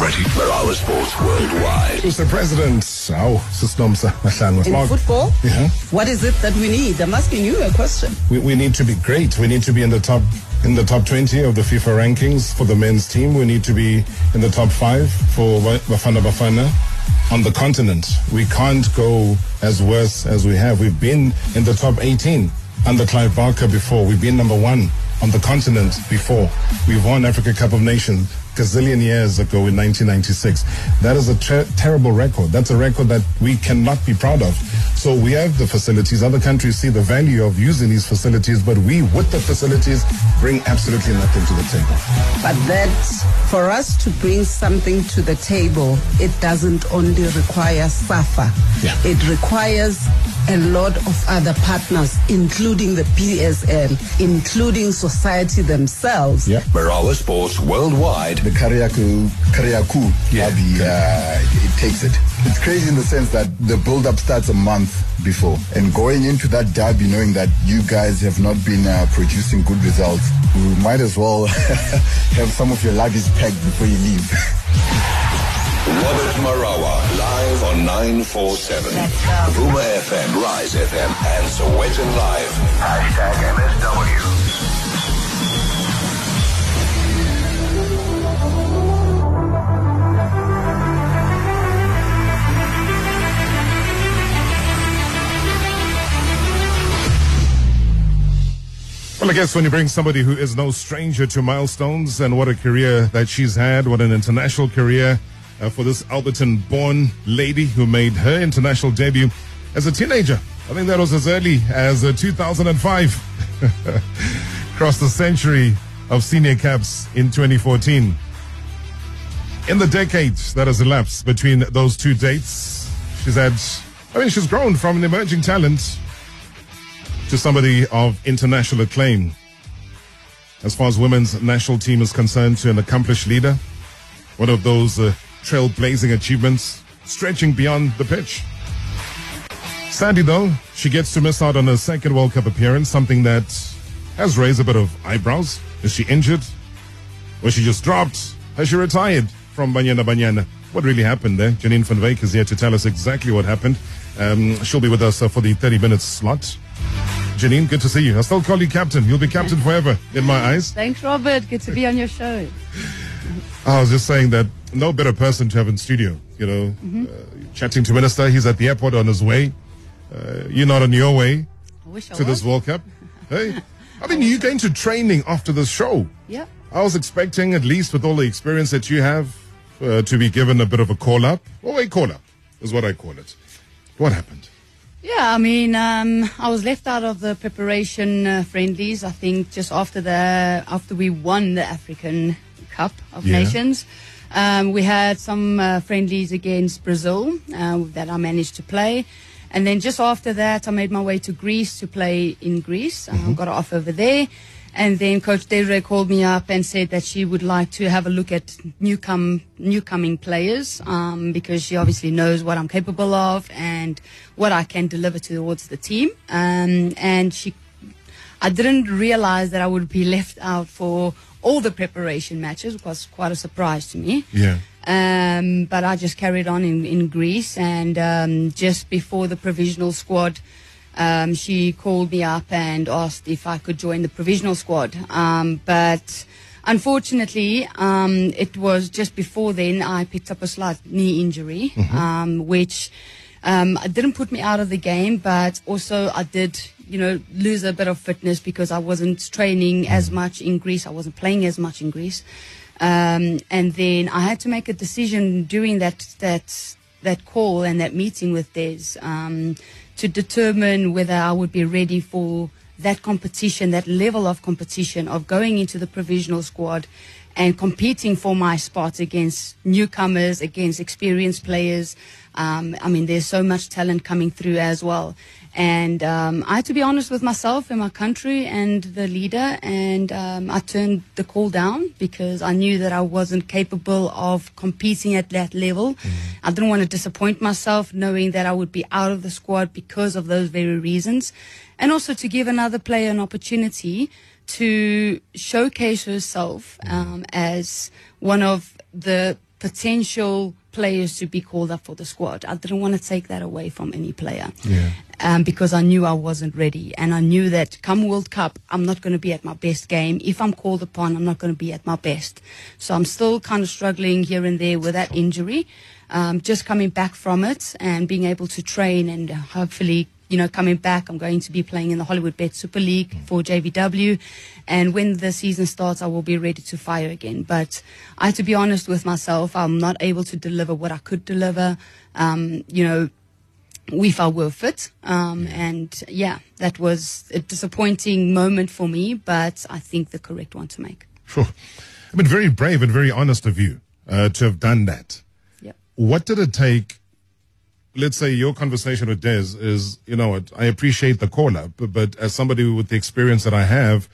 ready for our sports worldwide. Mr. President, oh, Sisnomsa Mahlangu. In Mark, football, Yeah. what is it that we need? I'm asking you a question. we, we need to be great. We need to be in the top in the top 20 of the FIFA rankings for the men's team. We need to be in the top five for Bafana Bafana on the continent. We can't go as worse as we have. We've been in the top 18 under Clive Barker before. We've been number one on the continent before. We've won Africa Cup of Nations gazillion years ago in 1996. That is a ter- terrible record. That's a record that we cannot be proud of. So we have the facilities. Other countries see the value of using these facilities, but we, with the facilities, bring absolutely nothing to the table. But that, for us to bring something to the table, it doesn't only require SAFA. Yeah. It requires a lot of other partners, including the PSL, including society themselves. Yeah. Marawa Sports Worldwide. the Kariakoo Kariakoo Yeah, derby, uh, it takes it. It's crazy in the sense that the build-up starts a month before, and going into that derby knowing that you guys have not been uh, producing good results, you might as well have some of your luggage packed before you leave. Robert Marawa, live on 947. Vuma FM, Rise FM, and Sowetan Live. Hashtag MSW. Well, I guess when you bring somebody who is no stranger to milestones and what a career that she's had, what an international career uh, for this Alberton born lady who made her international debut as a teenager. I think that was as early as uh, 2005. Crossed the century of senior caps in 2014. In the decades that has elapsed between those two dates, she's had, I mean, she's grown from an emerging talent to somebody of international acclaim. As far as women's national team is concerned, to an accomplished leader, one of those uh, trailblazing achievements stretching beyond the pitch. Sadly, though, she gets to miss out on her second World Cup appearance, something that has raised a bit of eyebrows. Is she injured? Was she just dropped? Has she retired from Banyana Banyana? What really happened there? Janine van Wyk is here to tell us exactly what happened. Um, she'll be with us uh, for the 30 minutes slot. Janine, good to see you. I still call you captain. You'll be captain forever in my eyes. Thanks, Robert. Good to be on your show. I was just saying that no better person to have in studio. You know, uh, chatting to minister. He's at the airport on his way. Uh, you're not on your way I to this World Cup. Hey, I mean, you're going to training after this show. Yeah. I was expecting, at least with all the experience that you have, uh, to be given a bit of a call up. Or a call up is what I call it. What happened? Yeah, I mean, um, I was left out of the preparation uh, friendlies. I think just after the after we won the African Cup of Yeah. Nations, um, we had some uh, friendlies against Brazil uh, that I managed to play, and then just after that, I made my way to Greece to play in Greece. I got an offer over there. And then Coach Desiree called me up and said that she would like to have a look at newcom newcoming players um, because she obviously knows what I'm capable of and what I can deliver towards the team. Um, and she, I didn't realize that I would be left out for all the preparation matches. Was quite a surprise to me. Yeah. Um, but I just carried on in, in Greece, and um, just before the provisional squad, um, she called me up and asked if I could join the provisional squad. Um, but unfortunately, um, it was just before then I picked up a slight knee injury, um, which um, it didn't put me out of the game, but also I did, you know, lose a bit of fitness because I wasn't training as much in Greece. I wasn't playing as much in Greece. Um, and then I had to make a decision during that that that call and that meeting with Des um, to determine whether I would be ready for that competition, that level of competition of going into the provisional squad and competing for my spot against newcomers, against experienced players. Um, I mean, there's so much talent coming through as well. And um, I had to be honest with myself and my country and the leader, and um, I turned the call down because I knew that I wasn't capable of competing at that level. I didn't want to disappoint myself, knowing that I would be out of the squad because of those very reasons, and also to give another player an opportunity to showcase herself um, as one of the potential players to be called up for the squad. I didn't want to take that away from any player. Yeah. Um, because I knew I wasn't ready. And I knew that come World Cup, I'm not going to be at my best game. If I'm called upon, I'm not going to be at my best. So I'm still kind of struggling here and there with that injury. Um, just coming back from it and being able to train and hopefully you know, coming back, I'm going to be playing in the Hollywood Bet Super League for JVW. And when the season starts, I will be ready to fire again. But I have to be honest with myself. I'm not able to deliver what I could deliver. Um, you know, if I were fit. Um, and yeah, that was a disappointing moment for me, but I think the correct one to make. Sure. I mean, very brave and very honest of you uh, to have done that. Yep. What did it take let's say your conversation with Des is, you know what, I appreciate the call up, but, but as somebody with the experience that I have,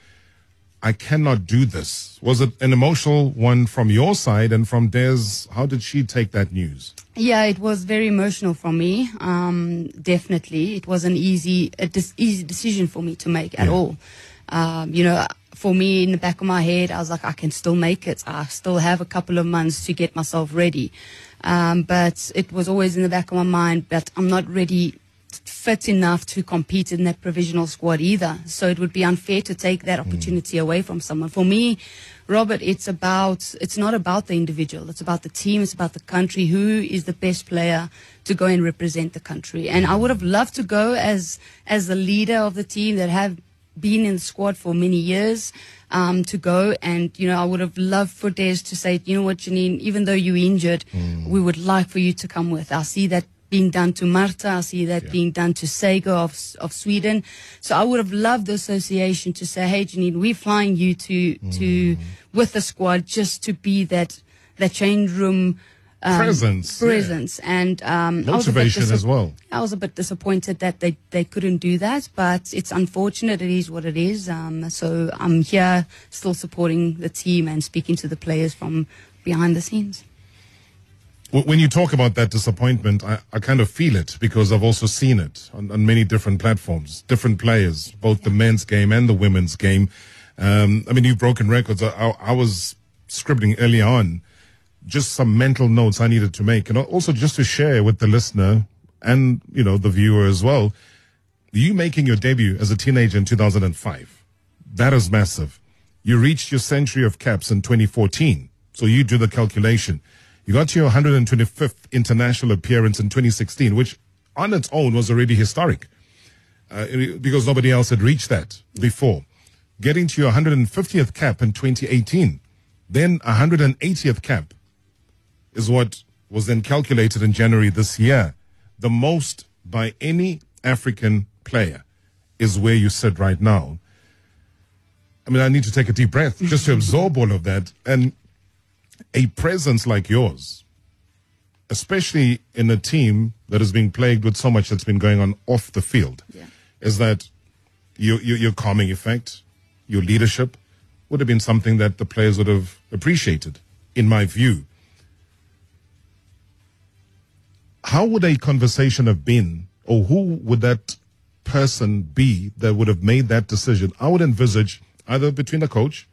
I cannot do this. Was it an emotional one from your side and from Des? How did she take that news? Yeah, it was very emotional for me. Um, definitely, it was an easy, a dis- easy decision for me to make at Yeah. all. Um, you know, for me, in the back of my head, I was like, I can still make it. I still have a couple of months to get myself ready. Um, but it was always in the back of my mind, but I'm not ready fit enough to compete in that provisional squad either. So it would be unfair to take that opportunity away from someone. For me, Robert, it's about, it's not about the individual. It's about the team. It's about the country. Who is the best player to go and represent the country? And I would have loved to go as, as the leader of the team that have been in the squad for many years um, to go. And, you know, I would have loved for Des to say, you know what, Janine, even though you're injured, we would like for you to come with. I see that being done to Marta. I see that Yeah. being done to Seger of, of Sweden. So I would have loved the association to say, hey, Janine, we're flying you to, to, with the squad just to be that, that change room, um, Presence, yeah. presence. And, um, I was a bit Motivation as well. I was a bit disappointed that they, they couldn't do that, but it's unfortunate. It is what it is. Um, so I'm here still supporting the team and speaking to the players from behind the scenes. When you talk about that disappointment, I, I kind of feel it because I've also seen it on, on many different platforms, different players, both the men's game and the women's game. Um, I mean, you've broken records. I, I, I was scribbling early on just some mental notes I needed to make, and also just to share with the listener and you know the viewer as well. You making your debut as a teenager in 2005, that is massive. You reached your century of caps in 2014, so you do the calculation. You got to your 125th international appearance in 2016, which on its own was already historic uh, because nobody else had reached that before. Getting to your 150th cap in 2018, then 180th cap is what was then calculated in January this year. The most by any African player is where you sit right now. I mean, I need to take a deep breath just to absorb all of that. And a presence like yours, especially in a team that is being plagued with so much that's been going on off the field, Yeah. is that your, your, your calming effect, your leadership would have been something that the players would have appreciated, in my view. How would a conversation have been, or who would that person be that would have made that decision? I would envisage either between the coach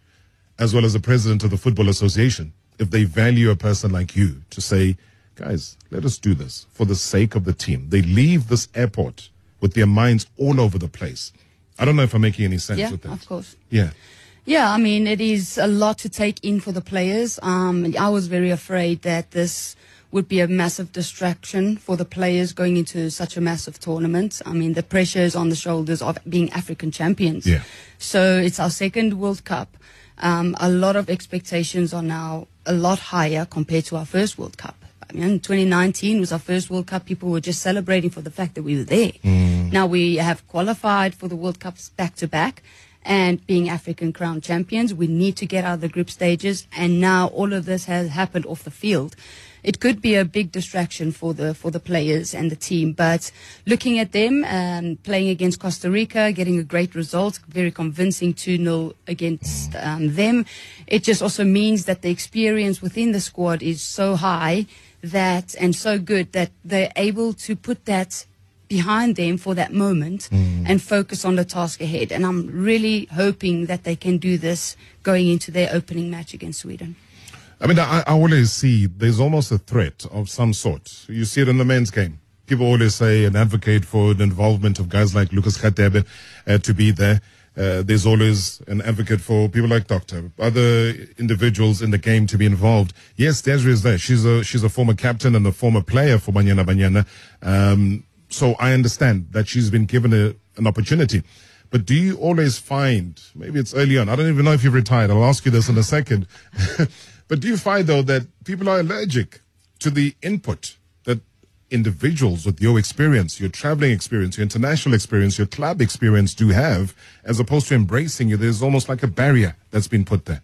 as well as the president of the Football Association, if they value a person like you, to say, guys, let us do this for the sake of the team. They leave this airport with their minds all over the place. I don't know if I'm making any sense Yeah, with that. of course. Yeah. Yeah, I mean, it is a lot to take in for the players. Um, I was very afraid that this would be a massive distraction for the players going into such a massive tournament. I mean, the pressure is on the shoulders of being African champions. Yeah. So it's our second World Cup. Um, a lot of expectations are now a lot higher compared to our first World Cup. I mean, 2019 was our first World Cup. People were just celebrating for the fact that we were there. Now we have qualified for the World Cups back to back. And being African crown champions, we need to get out of the group stages. And now all of this has happened off the field. It could be a big distraction for the for the players and the team, but looking at them um, playing against Costa Rica, getting a great result, very convincing 2 0 against um, them, it just also means that the experience within the squad is so high that and so good that they're able to put that behind them for that moment and focus on the task ahead. And I'm really hoping that they can do this going into their opening match against Sweden. I mean, I, I always see there's almost a threat of some sort. You see it in the men's game. People always say and advocate for the involvement of guys like Lucas Radebe uh, to be there. Uh, there's always an advocate for people like Doctor, other individuals in the game to be involved. Yes, Desiree is there. She's a she's a former captain and a former player for Banyana Banyana. Um, so I understand that she's been given a, an opportunity. But do you always find, maybe it's early on, I don't even know if you've retired, I'll ask you this in a second. but do you find though that people are allergic to the input that individuals with your experience, your traveling experience, your international experience, your club experience do have, as opposed to embracing you? There's almost like a barrier that's been put there.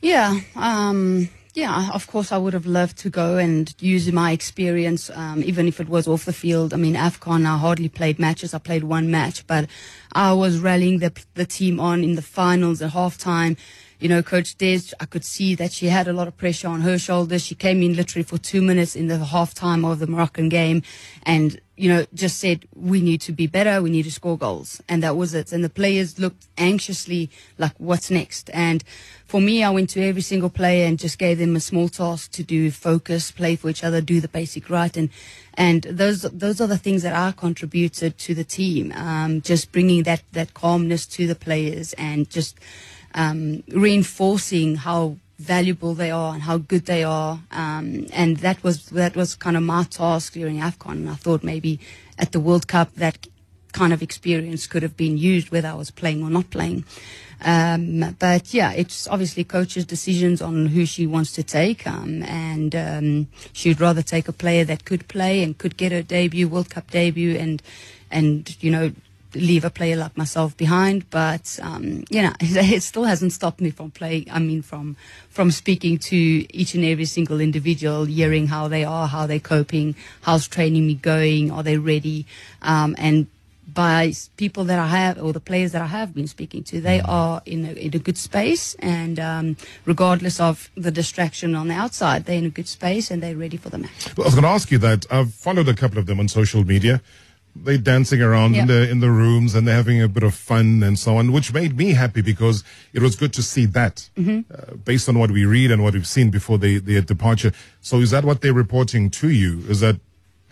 Yeah, um, yeah, of course, I would have loved to go and use my experience, um, even if it was off the field. I mean, AFCON, I hardly played matches. I played one match, but I was rallying the, the team on in the finals at halftime you know, Coach Des, I could see that she had a lot of pressure on her shoulders. She came in literally for two minutes in the halftime of the Moroccan game and, you know, just said, we need to be better. We need to score goals. And that was it. And the players looked anxiously like, what's next? And for me, I went to every single player and just gave them a small task to do focus, play for each other, do the basic right. And, and those, those are the things that I contributed to the team. Um, just bringing that, that calmness to the players and just, um, reinforcing how valuable they are and how good they are. Um, and that was that was kind of my task during AFCON. And I thought maybe at the World Cup that kind of experience could have been used whether I was playing or not playing. Um, but yeah, it's obviously coach's decisions on who she wants to take. Um, and um, she'd rather take a player that could play and could get her debut, World Cup debut, and and you know leave a player like myself behind. But um, you know, it still hasn't stopped me from playing. I mean, from from speaking to each and every single individual, hearing how they are, how they're coping, how's training me going, are they ready, um, and by people that I have or the players that I have been speaking to, they are in a, in a good space, and um, regardless of the distraction on the outside, they're in a good space and they're ready for the match. Well, I was going to ask you that. I've followed a couple of them on social media they're dancing around in the in the rooms and they're having a bit of fun and so on, which made me happy because it was good to see that, mm-hmm. uh, based on what we read and what we've seen before they, their departure. So is that what they're reporting to you? Is that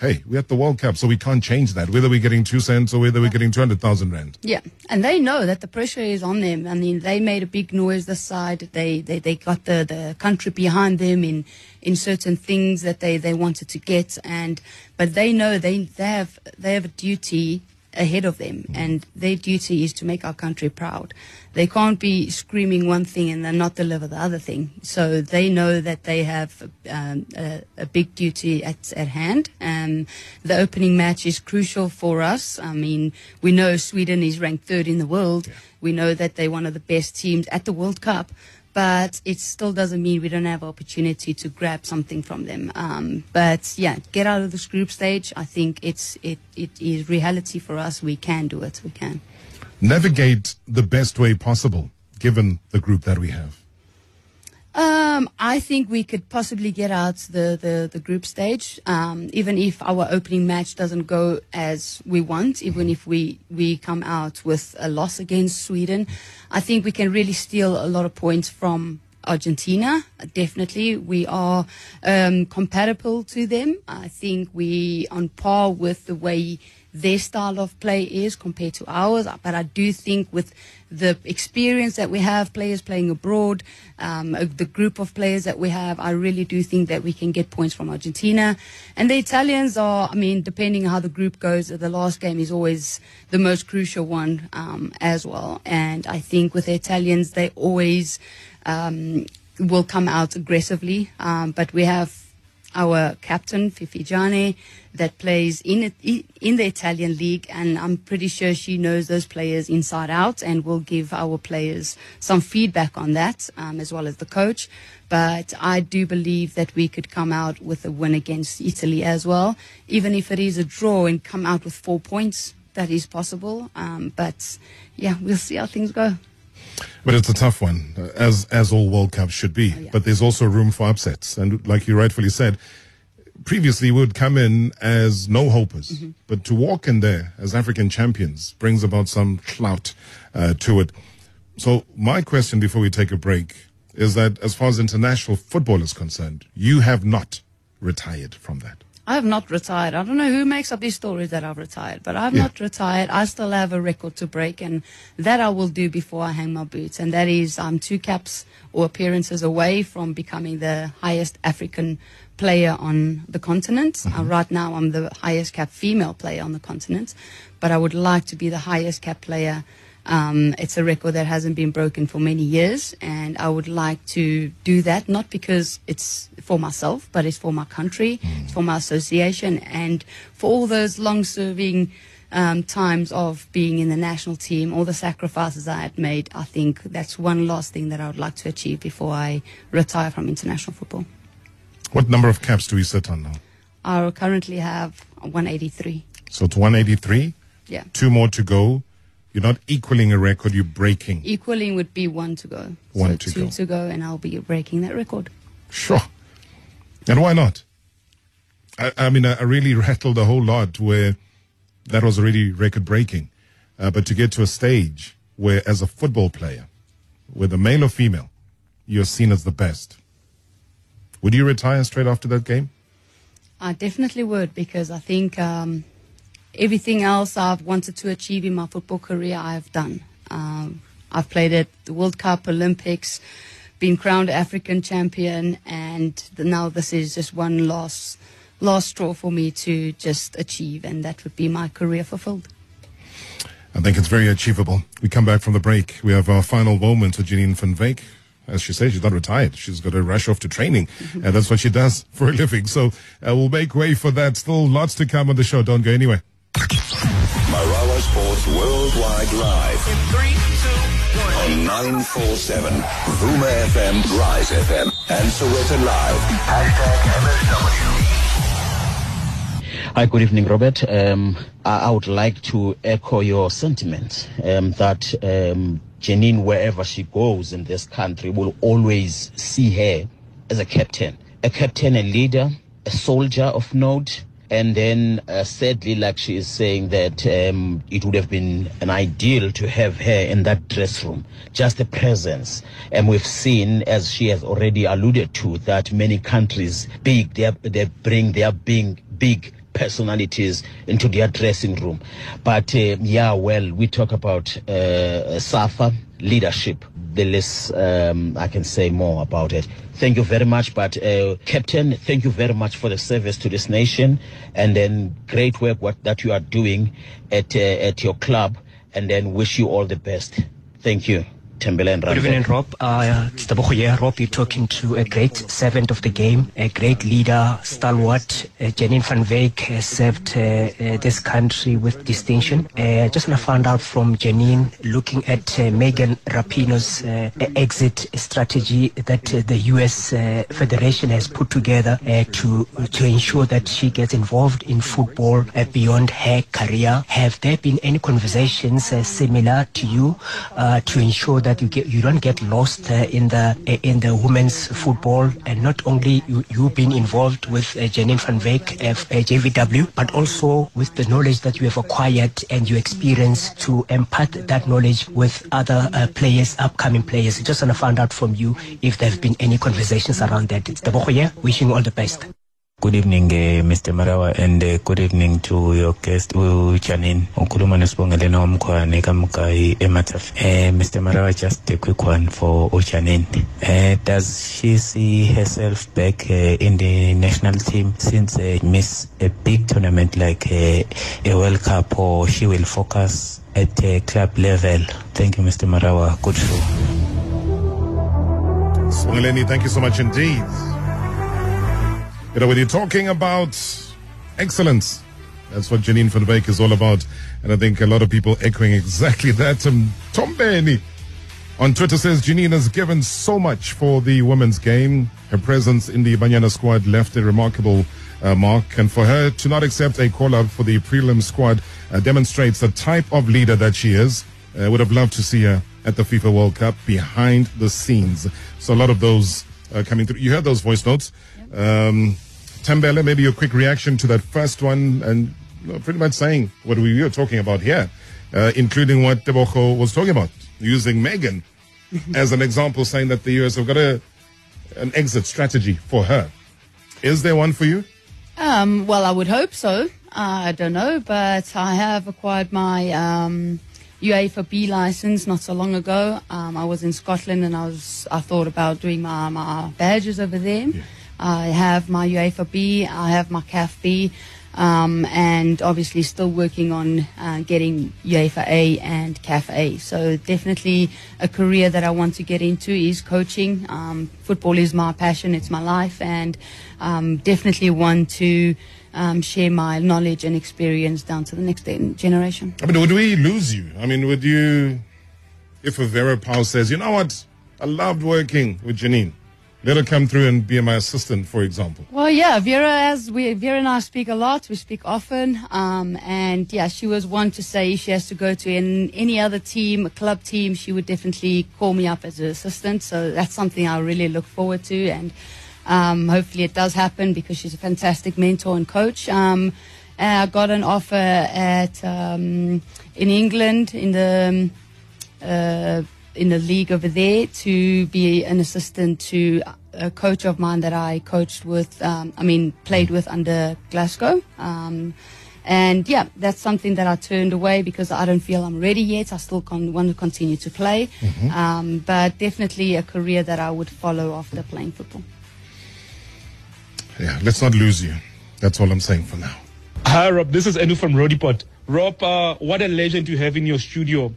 hey, we're at the World Cup, so we can't change that, whether we're getting two cents or whether we're getting 200,000 Rand. Yeah, and they know that the pressure is on them. I mean, they made a big noise this side. They, they, they got the, the country behind them in, in certain things that they, they wanted to get. And, but they know they, they have, they have a duty ahead of them, and their duty is to make our country proud. They can't be screaming one thing and then not deliver the other thing. So they know that they have um, a, a, big duty at, at hand. Um, the opening match is crucial for us. I mean, we know Sweden is ranked third in the world. Yeah. We know that they're one of the best teams at the World Cup but it still doesn't mean we don't have opportunity to grab something from them. Um, but yeah, get out of this group stage. I think it's it it is reality for us. We can do it. We can navigate the best way possible given the group that we have. Um, I think we could possibly get out the, the, the group stage, um, even if our opening match doesn't go as we want, even if we, we come out with a loss against Sweden. I think we can really steal a lot of points from Argentina. Definitely, we are um, compatible to them. I think we on par with the way their style of play is compared to ours. But I do think with the experience that we have, players playing abroad, um, uh, the group of players that we have, I really do think that we can get points from Argentina. And the Italians are, I mean, depending on how the group goes, the last game is always the most crucial one um, as well. And I think with the Italians, they always um, will come out aggressively. Um, but we have our captain Fifi Jane that plays in in the Italian league, and I'm pretty sure she knows those players inside out, and will give our players some feedback on that, um, as well as the coach. But I do believe that we could come out with a win against Italy as well, even if it is a draw and come out with four points. That is possible, um, but yeah, we'll see how things go. But it's a tough one, as as all World Cups should be. Oh, yeah. But there's also room for upsets, and like you rightfully said, previously we would come in as no hopers, mm-hmm. but to walk in there as African champions brings about some clout uh, to it. So my question before we take a break is that as far as international football is concerned, you have not retired from that. I have not retired. I don't know who makes up these stories that I've retired, but I've Yeah. not retired. I still have a record to break, and that I will do before I hang my boots. And that is, I'm two caps or appearances away from becoming the highest African player on the continent. Uh, right now, I'm the highest cap female player on the continent, but I would like to be the highest cap player. Um, it's a record that hasn't been broken for many years, and I would like to do that not because it's for myself, but it's for my country, it's for my association, and for all those long-serving um, times of being in the national team, all the sacrifices I had made. I think that's one last thing that I would like to achieve before I retire from international football. What number of caps do we sit on now? I currently have 183. So it's 183, Yeah. two more to go. You're not equaling a record, you're breaking. Equaling would be one to go. One so to two go. to go, and I'll be breaking that record. Sure. And why not? I, I mean, I, I really rattled a whole lot where that was already record breaking. Uh, but to get to a stage where, as a football player, whether male or female, you're seen as the best, would you retire straight after that game? I definitely would because I think um, everything else I've wanted to achieve in my football career, I've done. Um, I've played at the World Cup, Olympics, been crowned African champion, and the, now this is just one last last straw for me to just achieve, and that would be my career fulfilled. I think it's very achievable. We come back from the break. We have our final moment with Janine van Wyk. As she says, she's not retired. She's got to rush off to training. And that's what she does for a living. So uh, we'll make way for that. Still lots to come on the show. Don't go anywhere. Marawa Sports Worldwide Live In three, two, one. on 947 Vuma FM, Rise FM, and Sowetan Live. Hashtag MSW. Hi, good evening, Robert. Um, I, I would like to echo your sentiment um, that um, Janine, wherever she goes in this country, will always see her as a captain, a captain, a leader, a soldier of note. And then, uh, sadly, like she is saying that um, it would have been an ideal to have her in that dress room, just the presence. And we've seen, as she has already alluded to, that many countries big they they bring their being big personalities into their dressing room. But uh, yeah, well, we talk about uh, SAFA leadership. The less um, I can say more about it. Thank you very much. But uh, Captain, thank you very much for the service to this nation, and then great work what that you are doing at uh, at your club, and then wish you all the best. Thank you. Tembele and Good evening, Rob. Uh, it's Tabuko here. Rob, you're talking to a great servant of the game, a great leader, stalwart. Uh, Janine van Wyk has served uh, uh, this country with distinction. Uh, just want to find out from Janine, looking at uh, Megan Rapinoe's uh, exit strategy that uh, the U.S. Uh, Federation has put together uh, to to ensure that she gets involved in football uh, beyond her career. Have there been any conversations uh, similar to you uh, to ensure that you get you don't get lost uh, in the uh, in the women's football. And not only you you being involved with uh, Janine van Wyk uh, JVW but also with the knowledge that you have acquired and your experience to impart that knowledge with other uh, players upcoming players. Just want to find out from you if there have been any conversations around that. It's the here wishing you all the best Good evening, uh, Mr. Marawa, and uh, good evening to your guest, Janine. Ukhuluma nosibongelena wamkhwane kamkai emataf. Uh, Mr. Marawa, just a quick one for Janine. Uh, does she see herself back in the national team since uh, miss a big tournament like a World Cup, or she will focus at uh, club level? Thank you, Mr. Marawa. Good show. Swungaleni, thank you so much indeed. You know, when you're talking about excellence, that's what Janine van Wyk is all about. And I think a lot of people echoing exactly that. Um, Tom Benny on Twitter says Janine has given so much for the women's game. Her presence in the Banyana squad left a remarkable uh, mark. And for her to not accept a call up for the prelim squad uh, demonstrates the type of leader that she is. Uh, would have loved to see her at the FIFA World Cup behind the scenes. So a lot of those uh, coming through. You heard those voice notes. Um, Tambele, maybe your quick reaction to that first one and you know, pretty much saying what we were talking about here, uh, including what Debocho was talking about, using Megan as an example, saying that the US have got a an exit strategy for her. Is there one for you? Um, well, I would hope so. I don't know, but I have acquired my um, UEFA B license not so long ago. Um, I was in Scotland and I was I thought about doing my, my badges over there. I have my UEFA B, I have my CAF B, um, and obviously still working on uh, getting UEFA A and CAF A. So definitely a career that I want to get into is coaching. Um, football is my passion, it's my life, and um, definitely want to um, share my knowledge and experience down to the next generation. Mean, would we lose you? I mean, would you, if a Vera Pauw says, you know what, I loved working with Janine, let her come through and be my assistant, for example. Well, yeah, Vera, as we, Vera and I speak a lot, we speak often, um, and yeah, she was one to say she has to go to an, any other team, a club team, she would definitely call me up as an assistant. So that's something I really look forward to, and um, hopefully it does happen because she's a fantastic mentor and coach. Um, I got an offer at um, in England in the uh, in the league over there to be an assistant to a coach of mine that I coached with. Um, I mean, played with under Glasgow. Um, and yeah, that's something that I turned away because I don't feel I'm ready yet. I still con- want to continue to play, um, but definitely a career that I would follow after playing football. Yeah, let's not lose you. That's all I'm saying for now. Hi, Rob. This is Enu from Roodepoort. Rob, uh, what a legend you have in your studio.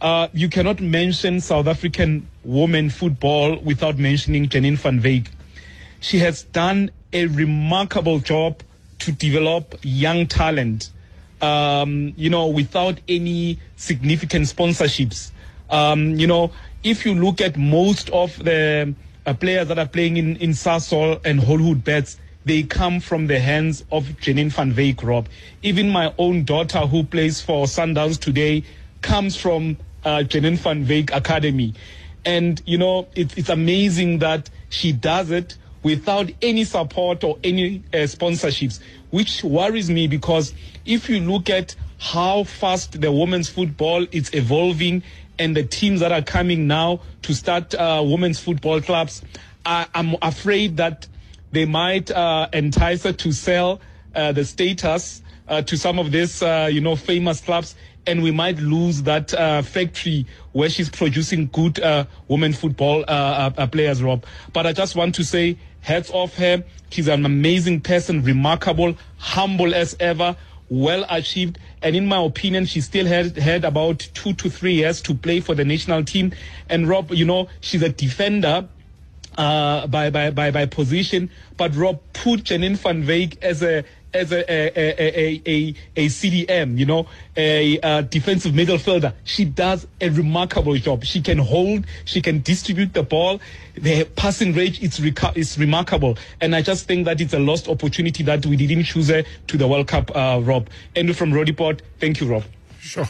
Uh, you cannot mention South African women football without mentioning Janine van Wyk. She has done a remarkable job to develop young talent, um, you know, without any significant sponsorships. Um, you know, if you look at most of the uh, players that are playing in, in Sasol and Hollywood Bets, they come from the hands of Janine van Wyk, Rob. Even my own daughter, who plays for Sundowns today, comes from uh, Janine van Wyk Academy. And, you know, it, it's amazing that she does it without any support or any uh, sponsorships, which worries me because if you look at how fast the women's football is evolving and the teams that are coming now to start uh, women's football clubs, I, I'm afraid that they might uh, entice her to sell uh, the status uh, to some of these, uh, you know, famous clubs, and we might lose that uh, factory where she's producing good uh, women football uh, uh, uh, players, Rob. But I just want to say, hats off her. She's an amazing person, remarkable, humble as ever, well achieved, and in my opinion, she still had had about two to three years to play for the national team. And Rob, you know, she's a defender uh, by, by, by, by position, but Rob put Janine van Wyk as a as a a, a, a, a, a CDM, you know, a, uh defensive midfielder. She does a remarkable job. She can hold, she can distribute the ball. The passing range is, reca- is remarkable. And I just think that it's a lost opportunity that we didn't choose her to the World Cup, uh, Rob. Andrew from Roodepoort, thank you, Rob. Sure.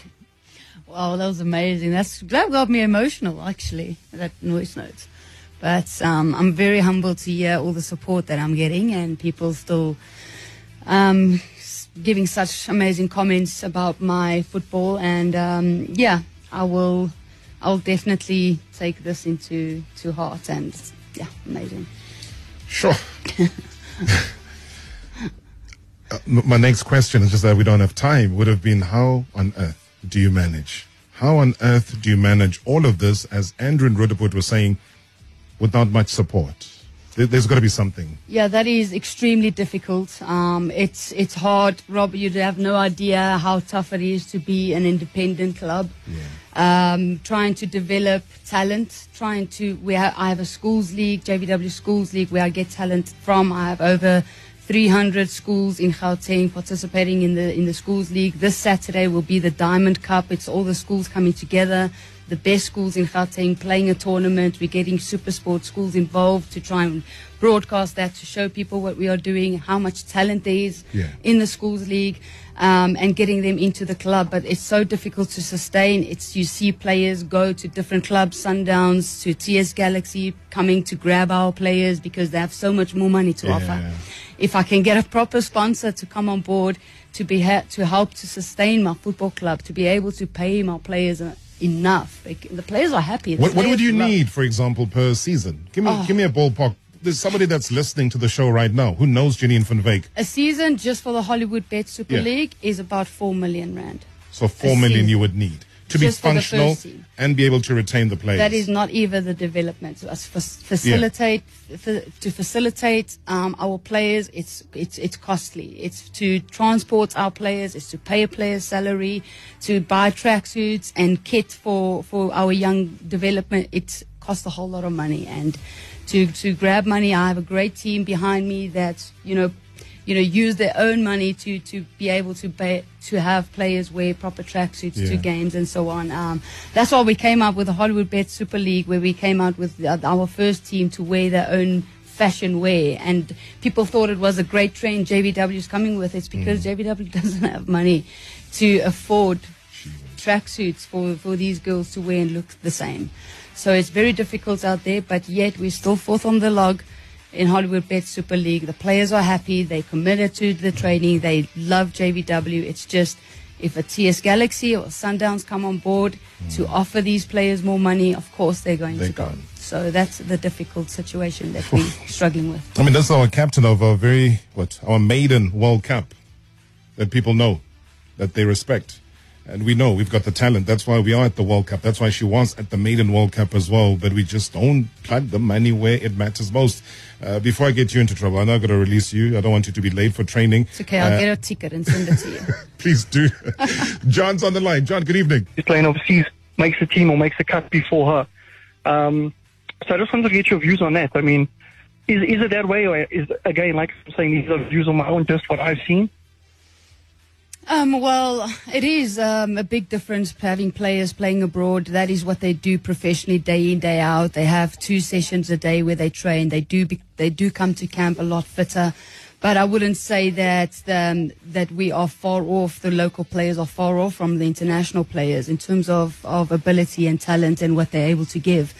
Wow, that was amazing. That's that got me emotional actually. That voice note, but um, I'm very humbled to hear all the support that I'm getting and people still um, giving such amazing comments about my football. And um, yeah, I will. I'll definitely take this into to heart and yeah, amazing. Sure. Uh, my next question is just that we don't have time. Would have been how on earth do you manage? How on earth do you manage all of this, as Andrew and Roodepoort were saying, without much support? There- There's got to be something. Yeah, that is extremely difficult. Um, it's it's hard, Rob. You'd have no idea how tough it is to be an independent club. Um, trying to develop talent, trying to. We ha- I have a schools league, JVW Schools League, where I get talent from. I have over 300 schools in Gauteng participating in the in the schools league. This Saturday will be the Diamond Cup. It's all the schools coming together, the best schools in Gauteng playing a tournament. We're getting SuperSport Schools involved to try and broadcast that to show people what we are doing, how much talent there is Yeah. in the schools league. Um, and getting them into the club, but it's so difficult to sustain. It's you see players go to different clubs, Sundowns to TS Galaxy, coming to grab our players because they have so much more money to offer if I can get a proper sponsor to come on board to be ha- to help to sustain my football club, to be able to pay my players a, enough. Like, the players are happy. What, what would you love- need, for example, per season? Give me, Oh. give me a ballpark. There's somebody that's listening to the show right now who knows Janine van Wyk. A season just for the Hollywood Bet Super Yeah. League is about four million rand. So four million season. you would need to be Just functional and be able to retain the players. That is not even the development. So facilitate fa- to facilitate um, our players, it's it's it's costly. It's to transport our players. It's to pay a player's salary, to buy tracksuits and kit for for our young development. It costs a whole lot of money and. To, to grab money, I have a great team behind me that you know you know, use their own money to, to be able to pay, to have players wear proper tracksuits to games and so on. Um, that's why we came up with the Hollywood Bet Super League, where we came out with the, our first team to wear their own fashion wear, and people thought it was a great trend JVW is coming with. It's because JVW doesn't have money to afford tracksuits for, for these girls to wear and look the same. So it's very difficult out there, but yet we're still fourth on the log in Hollywood Bet Super League. The players are happy. They committed to the training. They love JVW. It's just if a TS Galaxy or Sundowns come on board to hmm. offer these players more money, of course they're going They to go. So that's the difficult situation that we're struggling with. I mean, that's our captain of our very, what, our maiden World Cup that people know, that they respect. And we know we've got the talent. That's why we are at the World Cup. That's why she was at the maiden World Cup as well. But we just don't plug the money where it matters most. Uh, before I get you into trouble, I'm not going to release you. I don't want you to be late for training. It's okay. I'll Uh, get a ticket and send it to you. Please do. John's on the line. John, good evening. who's playing overseas makes the team or makes the cut before her. Um, so I just wanted to get your views on that. I mean, is is it that way, or is again, like I'm saying, these are views on my own, just what I've seen? Um, well, it is um, a big difference having players playing abroad. That is what they do professionally, day in, day out. They have two sessions a day where they train. They do be, they do come to camp a lot fitter. But I wouldn't say that um, that we are far off. The local players are far off from the international players in terms of, of ability and talent and what they're able to give.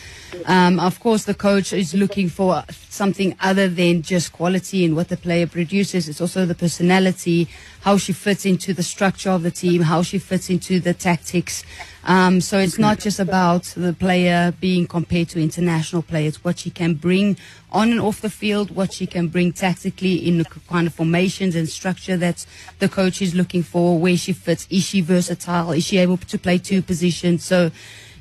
Um, of course, the coach is looking for something other than just quality and what the player produces. It's also the personality, how she fits into the structure of the team, how she fits into the tactics. Um, so it's not just about the player being compared to international players, what she can bring on and off the field, what she can bring tactically in the kind of formations and structure that the coach is looking for, where she fits. Is she versatile? Is she able to play two positions? So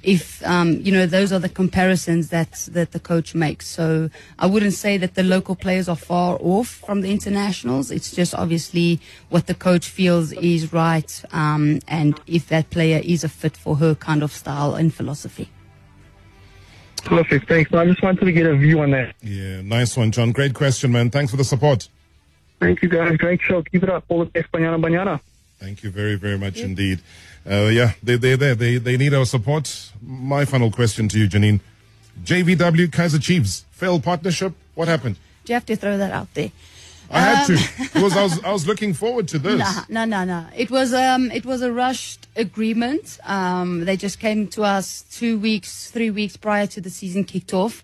if um, you know those are the comparisons that that the coach makes. So I wouldn't say that the local players are far off from the internationals. It's just obviously what the coach feels is right, um, and if that player is a fit for her kind of style and philosophy. Perfect, thanks. I just wanted to get a view on that. Yeah, nice one, John. Great question, man. Thanks for the support. Thank you, guys. Great show. Keep it up. All the best, Banyana Banyana. Thank you very, very much indeed. Uh, yeah, they, they're there. They, they need our support. My final question to you, Janine. JVW Kaiser Chiefs, failed partnership. What happened? Do you have to throw that out there? I had Um, to because I was I was looking forward to this. No, no, no, no. It was um, it was a rushed agreement. Um, they just came to us two weeks, three weeks prior to the season kicked off,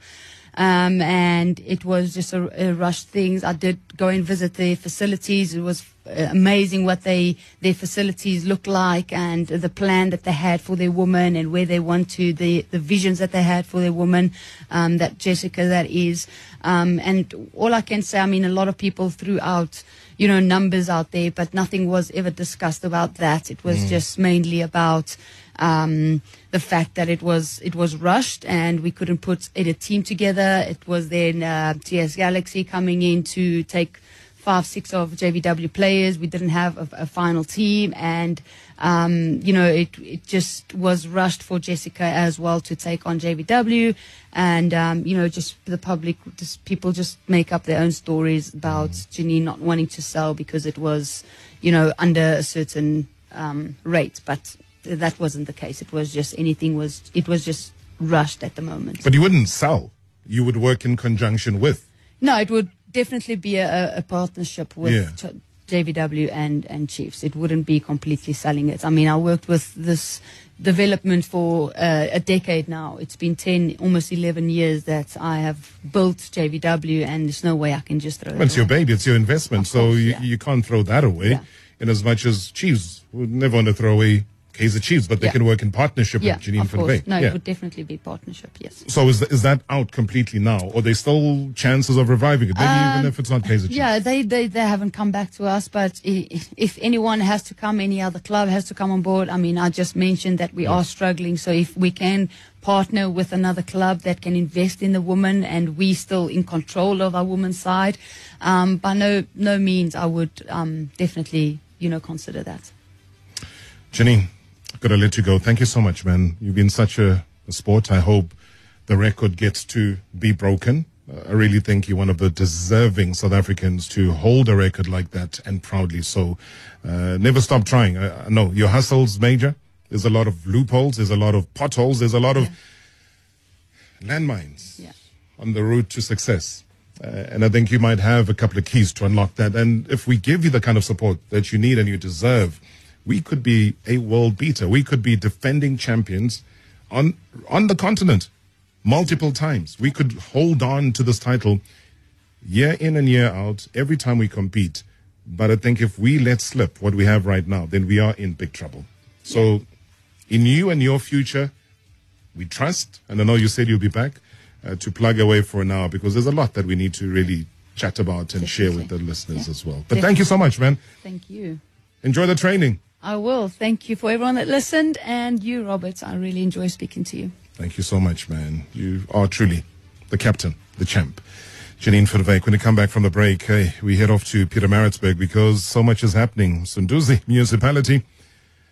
um, and it was just a, a rushed things. I did go and visit their facilities. It was uh, amazing what they their facilities look like and the plan that they had for their woman and where they want to the the visions that they had for their woman. Um, that Jessica, that is. Um, and all I can say, I mean, a lot of people threw out, you know, numbers out there, but nothing was ever discussed about that. It was Mm. just mainly about um, the fact that it was it was rushed and we couldn't put a team together. It was then uh, TS Galaxy coming in to take five, six of JVW players. We didn't have a, a final team, and um, you know, it it just was rushed for Jessica as well to take on JVW, and um, you know, just the public, just people just make up their own stories about Janine not wanting to sell because it was, you know, under a certain um, rate, but that wasn't the case. It was just anything was it was just rushed at the moment. But you wouldn't sell. You would work in conjunction with. No, it would definitely be a, a partnership with Yeah. Ch- JVW and, and Chiefs. It wouldn't be completely selling it. I mean, I worked with this development for uh, a decade now. It's been 10, almost 11 years that I have built JVW, and there's no way I can just throw Well, it it's your baby. It's your investment. so you, you can't throw that away. In as much as Chiefs would never want to throw away Kaiser Chiefs, but they Yeah. can work in partnership Yeah, with Janine of van course. No, yeah. it would definitely be partnership. Yes. So is, th- is that out completely now, or there's still chances of reviving it? Maybe even Um, if it's not Kaiser Chiefs. Yeah, they, they, they haven't come back to us, but if anyone has to come, any other club has to come on board. I mean, I just mentioned that we are struggling, so if we can partner with another club that can invest in the woman and we still in control of our women's side, um, by no, no means I would um, definitely, you know, consider that. Janine, got to let you go. Thank you so much, man. You've been such a, a sport. I hope the record gets to be broken. Uh, I really think you're one of the deserving South Africans to hold a record like that and proudly so. Uh, never stop trying. I know your hustle's major. There's a lot of loopholes. There's a lot of potholes. There's a lot of landmines Yeah. on the route to success. Uh, and I think you might have a couple of keys to unlock that. And if we give you the kind of support that you need and you deserve, we could be a world beater. We could be defending champions on on the continent multiple times. We could hold on to this title year in and year out every time we compete. But I think if we let slip what we have right now, then we are in big trouble. So, in you and your future, we trust, and I know you said you'll be back uh, to plug away for an hour because there's a lot that we need to really chat about and share with the listeners as well. But thank you so much, man. Thank you. Enjoy the training. I will. Thank you for everyone that listened and you, Robert. I really enjoy speaking to you. Thank you so much, man. You are truly the captain, the champ. Janine van Wyk, when you come back from the break, hey, we head off to Pietermaritzburg because so much is happening. Sunduzi Municipality,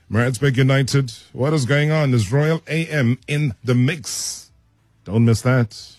Maritzburg United. What is going on? Is Royal AM in the mix? Don't miss that.